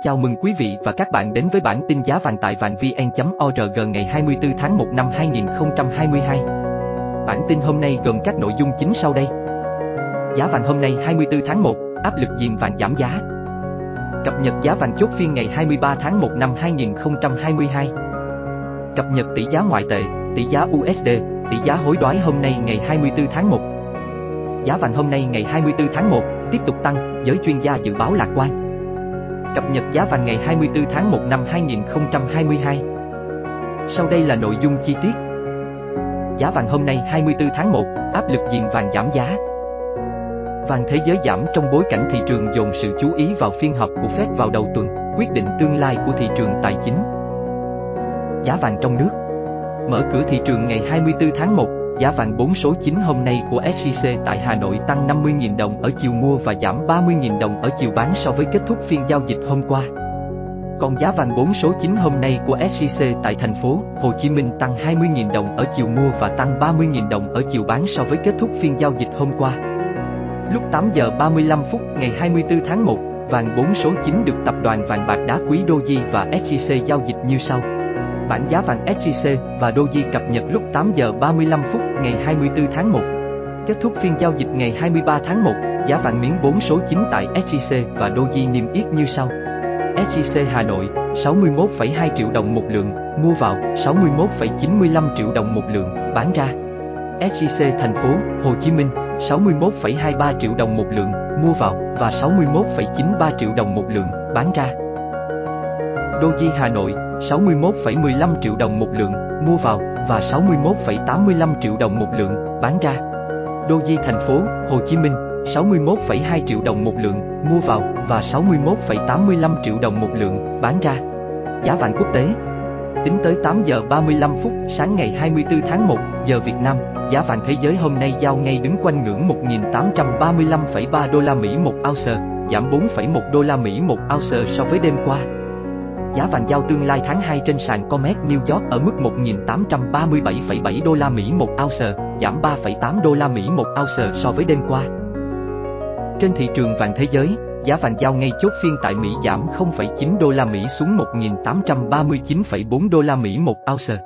Chào mừng quý vị và các bạn đến với bản tin giá vàng tại vàng vn.org ngày 24 tháng 1 năm 2022. Bản tin hôm nay gồm các nội dung chính sau đây. Giá vàng hôm nay 24 tháng 1, áp lực diện vàng giảm giá. Cập nhật giá vàng chốt phiên ngày 23 tháng 1 năm 2022. Cập nhật tỷ giá ngoại tệ, tỷ giá USD, tỷ giá hối đoái hôm nay ngày 24 tháng 1. Giá vàng hôm nay ngày 24 tháng 1 tiếp tục tăng, giới chuyên gia dự báo lạc quan. Cập nhật giá vàng ngày 24 tháng 1 năm 2022. Sau đây là nội dung chi tiết. Giá vàng hôm nay 24 tháng 1, áp lực diện vàng giảm giá. Vàng thế giới giảm trong bối cảnh thị trường dồn sự chú ý vào phiên họp của Fed vào đầu tuần, quyết định tương lai của thị trường tài chính. Giá vàng trong nước Mở cửa thị trường ngày 24 tháng 1, Giá vàng 4 số 9 hôm nay của SJC tại Hà Nội tăng 50.000 đồng ở chiều mua và giảm 30.000 đồng ở chiều bán so với kết thúc phiên giao dịch hôm qua. Còn giá vàng 4 số 9 hôm nay của SJC tại thành phố Hồ Chí Minh tăng 20.000 đồng ở chiều mua và tăng 30.000 đồng ở chiều bán so với kết thúc phiên giao dịch hôm qua. Lúc 8 giờ 35 phút ngày 24 tháng 1, vàng 4 số 9 được tập đoàn vàng bạc đá quý Doji và SJC giao dịch như sau. Bản giá vàng SJC và Doji cập nhật lúc 8 giờ 35 phút ngày 24 tháng 1. Kết thúc phiên giao dịch ngày 23 tháng 1, giá vàng miếng 4 số 9 tại SJC và Doji niêm yết như sau. SJC Hà Nội 61,2 triệu đồng một lượng, mua vào 61,95 triệu đồng một lượng, bán ra. SJC thành phố Hồ Chí Minh 61,23 triệu đồng một lượng, mua vào và 61,93 triệu đồng một lượng, bán ra. Doji Hà Nội 61,15 triệu đồng một lượng, mua vào, và 61,85 triệu đồng một lượng, bán ra. Doji thành phố, Hồ Chí Minh, 61,2 triệu đồng một lượng, mua vào, và 61,85 triệu đồng một lượng, bán ra. Giá vàng quốc tế Tính tới 8 giờ 35 phút sáng ngày 24 tháng 1 giờ Việt Nam, giá vàng thế giới hôm nay giao ngay đứng quanh ngưỡng 1.835,3 đô la Mỹ một ounce, giảm 4,1 đô la Mỹ một ounce so với đêm qua. Giá vàng giao tương lai tháng 2 trên sàn Comex New York ở mức 1.837,7 đô la Mỹ một ounce, giảm 3,8 đô la Mỹ một ounce so với đêm qua. Trên thị trường vàng thế giới, giá vàng giao ngay chốt phiên tại Mỹ giảm 0,9 đô la Mỹ xuống 1.839,4 đô la Mỹ một ounce.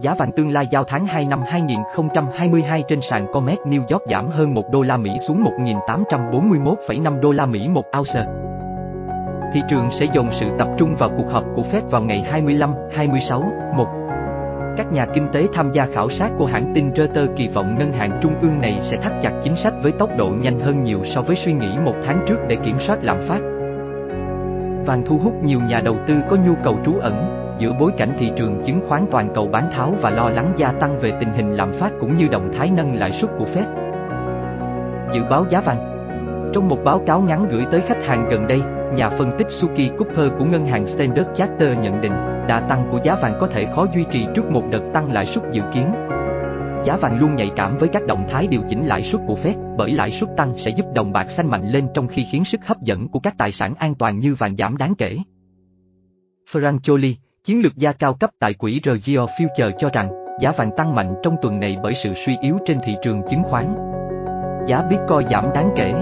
Giá vàng tương lai giao tháng 2 năm 2022 trên sàn Comex New York giảm hơn 1 đô la Mỹ xuống 1.841,5 đô la Mỹ một ounce thị trường sẽ dồn sự tập trung vào cuộc họp của Fed vào ngày 25, 26, 1. Các nhà kinh tế tham gia khảo sát của hãng tin Reuters kỳ vọng ngân hàng trung ương này sẽ thắt chặt chính sách với tốc độ nhanh hơn nhiều so với suy nghĩ một tháng trước để kiểm soát lạm phát. Vàng thu hút nhiều nhà đầu tư có nhu cầu trú ẩn, giữa bối cảnh thị trường chứng khoán toàn cầu bán tháo và lo lắng gia tăng về tình hình lạm phát cũng như động thái nâng lãi suất của Fed. Dự báo giá vàng Trong một báo cáo ngắn gửi tới khách hàng gần đây, Nhà phân tích Suki Cooper của ngân hàng Standard Charter nhận định, đà tăng của giá vàng có thể khó duy trì trước một đợt tăng lãi suất dự kiến. Giá vàng luôn nhạy cảm với các động thái điều chỉnh lãi suất của Fed, bởi lãi suất tăng sẽ giúp đồng bạc xanh mạnh lên trong khi khiến sức hấp dẫn của các tài sản an toàn như vàng giảm đáng kể. Frank Joly, chiến lược gia cao cấp tại quỹ Regio Future cho rằng, giá vàng tăng mạnh trong tuần này bởi sự suy yếu trên thị trường chứng khoán. Giá Bitcoin giảm đáng kể.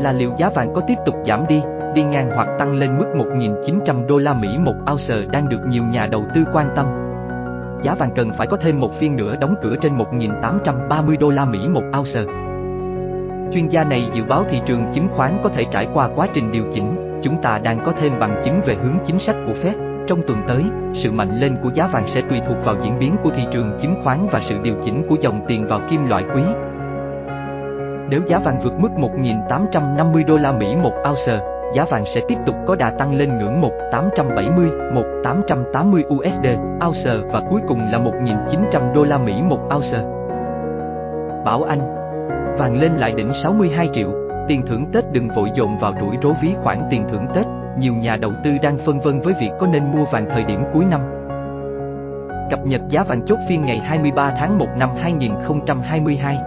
Là liệu giá vàng có tiếp tục giảm đi, đi ngang hoặc tăng lên mức 1.900 đô la Mỹ một ounce đang được nhiều nhà đầu tư quan tâm. Giá vàng cần phải có thêm một phiên nữa đóng cửa trên 1.830 đô la Mỹ một ounce. Chuyên gia này dự báo thị trường chứng khoán có thể trải qua quá trình điều chỉnh, chúng ta đang có thêm bằng chứng về hướng chính sách của Fed. Trong tuần tới, sự mạnh lên của giá vàng sẽ tùy thuộc vào diễn biến của thị trường chứng khoán và sự điều chỉnh của dòng tiền vào kim loại quý. Nếu giá vàng vượt mức 1.850 đô la Mỹ một ounce, giá vàng sẽ tiếp tục có đà tăng lên ngưỡng 1870, 1880 USD ounce và cuối cùng là 1.900 đô la Mỹ một ounce. Bảo Anh Vàng lên lại đỉnh 62 triệu, tiền thưởng Tết đừng vội dồn vào rủi rố ví khoản tiền thưởng Tết, nhiều nhà đầu tư đang phân vân với việc có nên mua vàng thời điểm cuối năm. Cập nhật giá vàng chốt phiên ngày 23 tháng 1 năm 2022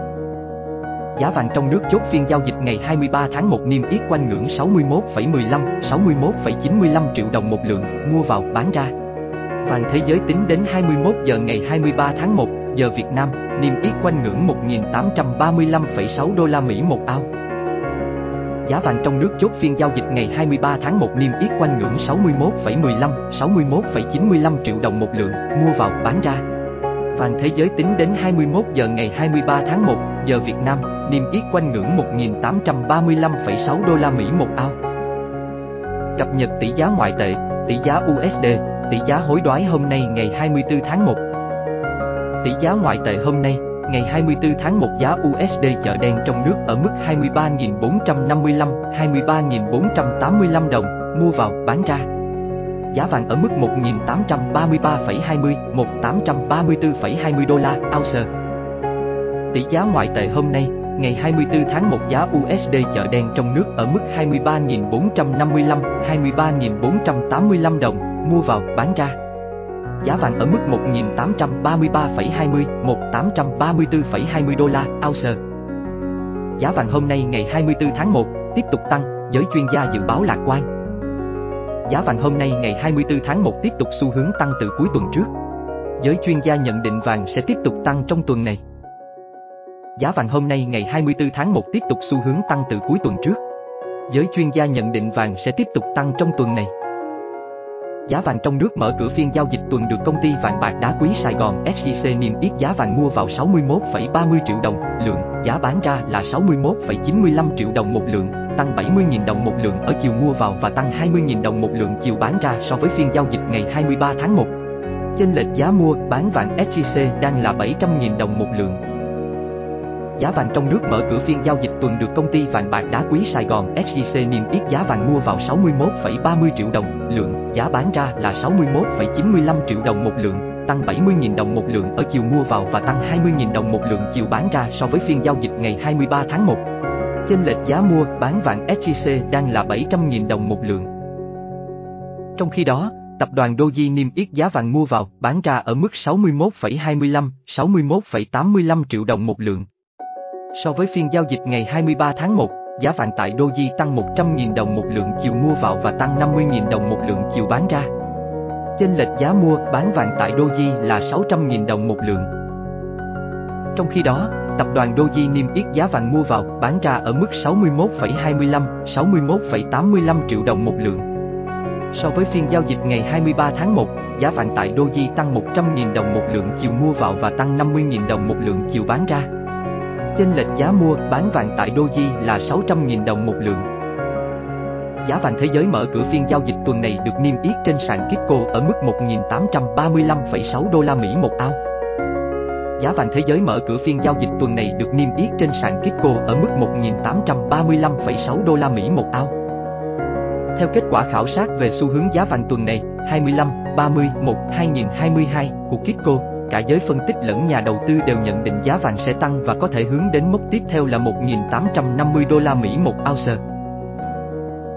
Giá vàng trong nước chốt phiên giao dịch ngày 23 tháng 1 niêm yết quanh ngưỡng 61,15, 61,95 triệu đồng một lượng, mua vào, bán ra. Vàng thế giới tính đến 21 giờ ngày 23 tháng 1 giờ Việt Nam, niêm yết quanh ngưỡng 1.835,6 đô la Mỹ một ao. Giá vàng trong nước chốt phiên giao dịch ngày 23 tháng 1 niêm yết quanh ngưỡng 61,15, 61,95 triệu đồng một lượng, mua vào, bán ra. Vàng thế giới tính đến 21 giờ ngày 23 tháng 1 giờ Việt Nam, niêm yết quanh ngưỡng 1.835,6 đô la Mỹ một ao. Cập nhật tỷ giá ngoại tệ, tỷ giá USD, tỷ giá hối đoái hôm nay ngày 24 tháng 1. Tỷ giá ngoại tệ hôm nay, ngày 24 tháng 1 giá USD chợ đen trong nước ở mức 23.455, 23.485 đồng, mua vào, bán ra. Giá vàng ở mức 1.833,20, 1.834,20 đô la, ounce. Tỷ giá ngoại tệ hôm nay, ngày 24 tháng 1 giá USD chợ đen trong nước ở mức 23.455, 23.485 đồng, mua vào, bán ra. Giá vàng ở mức 1.833,20, 1.834,20 đô la, ounce. Giá vàng hôm nay ngày 24 tháng 1, tiếp tục tăng, giới chuyên gia dự báo lạc quan. Giá vàng hôm nay ngày 24 tháng 1 tiếp tục xu hướng tăng từ cuối tuần trước. Giới chuyên gia nhận định vàng sẽ tiếp tục tăng trong tuần này. Giá vàng hôm nay ngày 24 tháng 1 tiếp tục xu hướng tăng từ cuối tuần trước. Giới chuyên gia nhận định vàng sẽ tiếp tục tăng trong tuần này. Giá vàng trong nước mở cửa phiên giao dịch tuần được công ty vàng bạc đá quý Sài Gòn SJC niêm yết giá vàng mua vào 61,30 triệu đồng lượng, giá bán ra là 61,95 triệu đồng một lượng, tăng 70.000 đồng một lượng ở chiều mua vào và tăng 20.000 đồng một lượng chiều bán ra so với phiên giao dịch ngày 23 tháng 1. Chênh lệch giá mua bán vàng SJC đang là 700.000 đồng một lượng. Giá vàng trong nước mở cửa phiên giao dịch tuần được công ty vàng bạc đá quý Sài Gòn SJC niêm yết giá vàng mua vào 61,30 triệu đồng lượng, giá bán ra là 61,95 triệu đồng một lượng, tăng 70.000 đồng một lượng ở chiều mua vào và tăng 20.000 đồng một lượng chiều bán ra so với phiên giao dịch ngày 23 tháng 1. Chênh lệch giá mua bán vàng SJC đang là 700.000 đồng một lượng. Trong khi đó, tập đoàn Doji niêm yết giá vàng mua vào, bán ra ở mức 61,25, 61,85 triệu đồng một lượng. So với phiên giao dịch ngày 23 tháng 1, giá vàng tại Doji tăng 100.000 đồng một lượng chiều mua vào và tăng 50.000 đồng một lượng chiều bán ra. Chênh lệch giá mua bán vàng tại Doji là 600.000 đồng một lượng. Trong khi đó, tập đoàn Doji niêm yết giá vàng mua vào, bán ra ở mức 61,25, 61,85 triệu đồng một lượng. So với phiên giao dịch ngày 23 tháng 1, giá vàng tại Doji tăng 100.000 đồng một lượng chiều mua vào và tăng 50.000 đồng một lượng chiều bán ra. Chênh lệch giá mua bán vàng tại Doji là 600.000 đồng một lượng. Giá vàng thế giới mở cửa phiên giao dịch tuần này được niêm yết trên sàn Kitco ở mức 1.835,6 đô la Mỹ một ao. Giá vàng thế giới mở cửa phiên giao dịch tuần này được niêm yết trên sàn Kitco ở mức 1.835,6 đô la Mỹ một ao. Theo kết quả khảo sát về xu hướng giá vàng tuần này, 25, 30, 1, 2022 của Kitco, cả giới phân tích lẫn nhà đầu tư đều nhận định giá vàng sẽ tăng và có thể hướng đến mốc tiếp theo là 1.850 đô la Mỹ một ounce.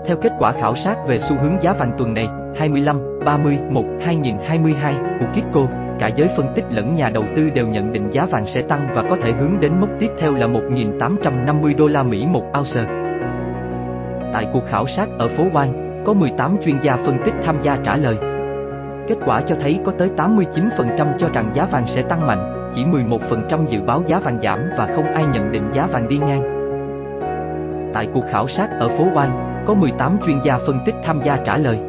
Theo kết quả khảo sát về xu hướng giá vàng tuần này, 25, 30, 1, 2022 của Kitco, cả giới phân tích lẫn nhà đầu tư đều nhận định giá vàng sẽ tăng và có thể hướng đến mốc tiếp theo là 1.850 đô la Mỹ một ounce. Tại cuộc khảo sát ở phố Wall, có 18 chuyên gia phân tích tham gia trả lời. Kết quả cho thấy có tới 89% cho rằng giá vàng sẽ tăng mạnh, chỉ 11% dự báo giá vàng giảm và không ai nhận định giá vàng đi ngang. Tại cuộc khảo sát ở phố Wall, có 18 chuyên gia phân tích tham gia trả lời.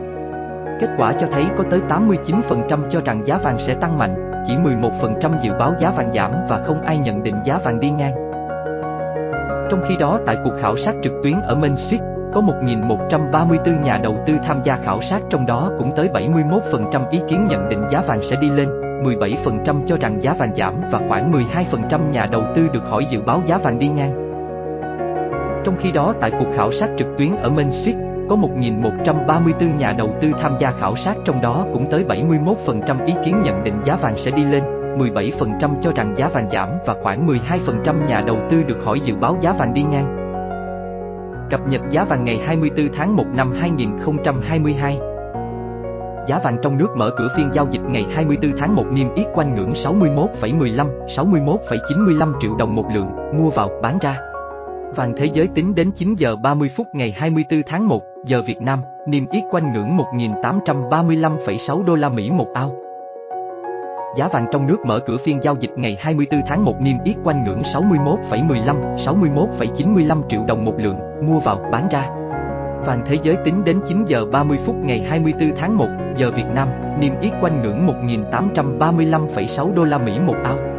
Kết quả cho thấy có tới 89% cho rằng giá vàng sẽ tăng mạnh, chỉ 11% dự báo giá vàng giảm và không ai nhận định giá vàng đi ngang. Trong khi đó tại cuộc khảo sát trực tuyến ở Main Street, có 1.134 nhà đầu tư tham gia khảo sát trong đó cũng tới 71% ý kiến nhận định giá vàng sẽ đi lên, 17% cho rằng giá vàng giảm và khoảng 12% nhà đầu tư được hỏi dự báo giá vàng đi ngang. Trong khi đó tại cuộc khảo sát trực tuyến ở Main Street, có 1.134 nhà đầu tư tham gia khảo sát trong đó cũng tới 71% ý kiến nhận định giá vàng sẽ đi lên, 17% cho rằng giá vàng giảm và khoảng 12% nhà đầu tư được hỏi dự báo giá vàng đi ngang. Cập nhật giá vàng ngày 24 tháng 1 năm 2022 Giá vàng trong nước mở cửa phiên giao dịch ngày 24 tháng 1 niêm yết quanh ngưỡng 61,15, 61,95 triệu đồng một lượng, mua vào, bán ra. Vàng thế giới tính đến 9 giờ 30 phút ngày 24 tháng 1, giờ Việt Nam, niêm yết quanh ngưỡng 1.835,6 đô la Mỹ một ao. Giá vàng trong nước mở cửa phiên giao dịch ngày 24 tháng 1 niêm yết quanh ngưỡng 61,15, 61,95 triệu đồng một lượng, mua vào, bán ra. Vàng thế giới tính đến 9 giờ 30 phút ngày 24 tháng 1 giờ Việt Nam, niêm yết quanh ngưỡng 1.835,6 đô la Mỹ một ao.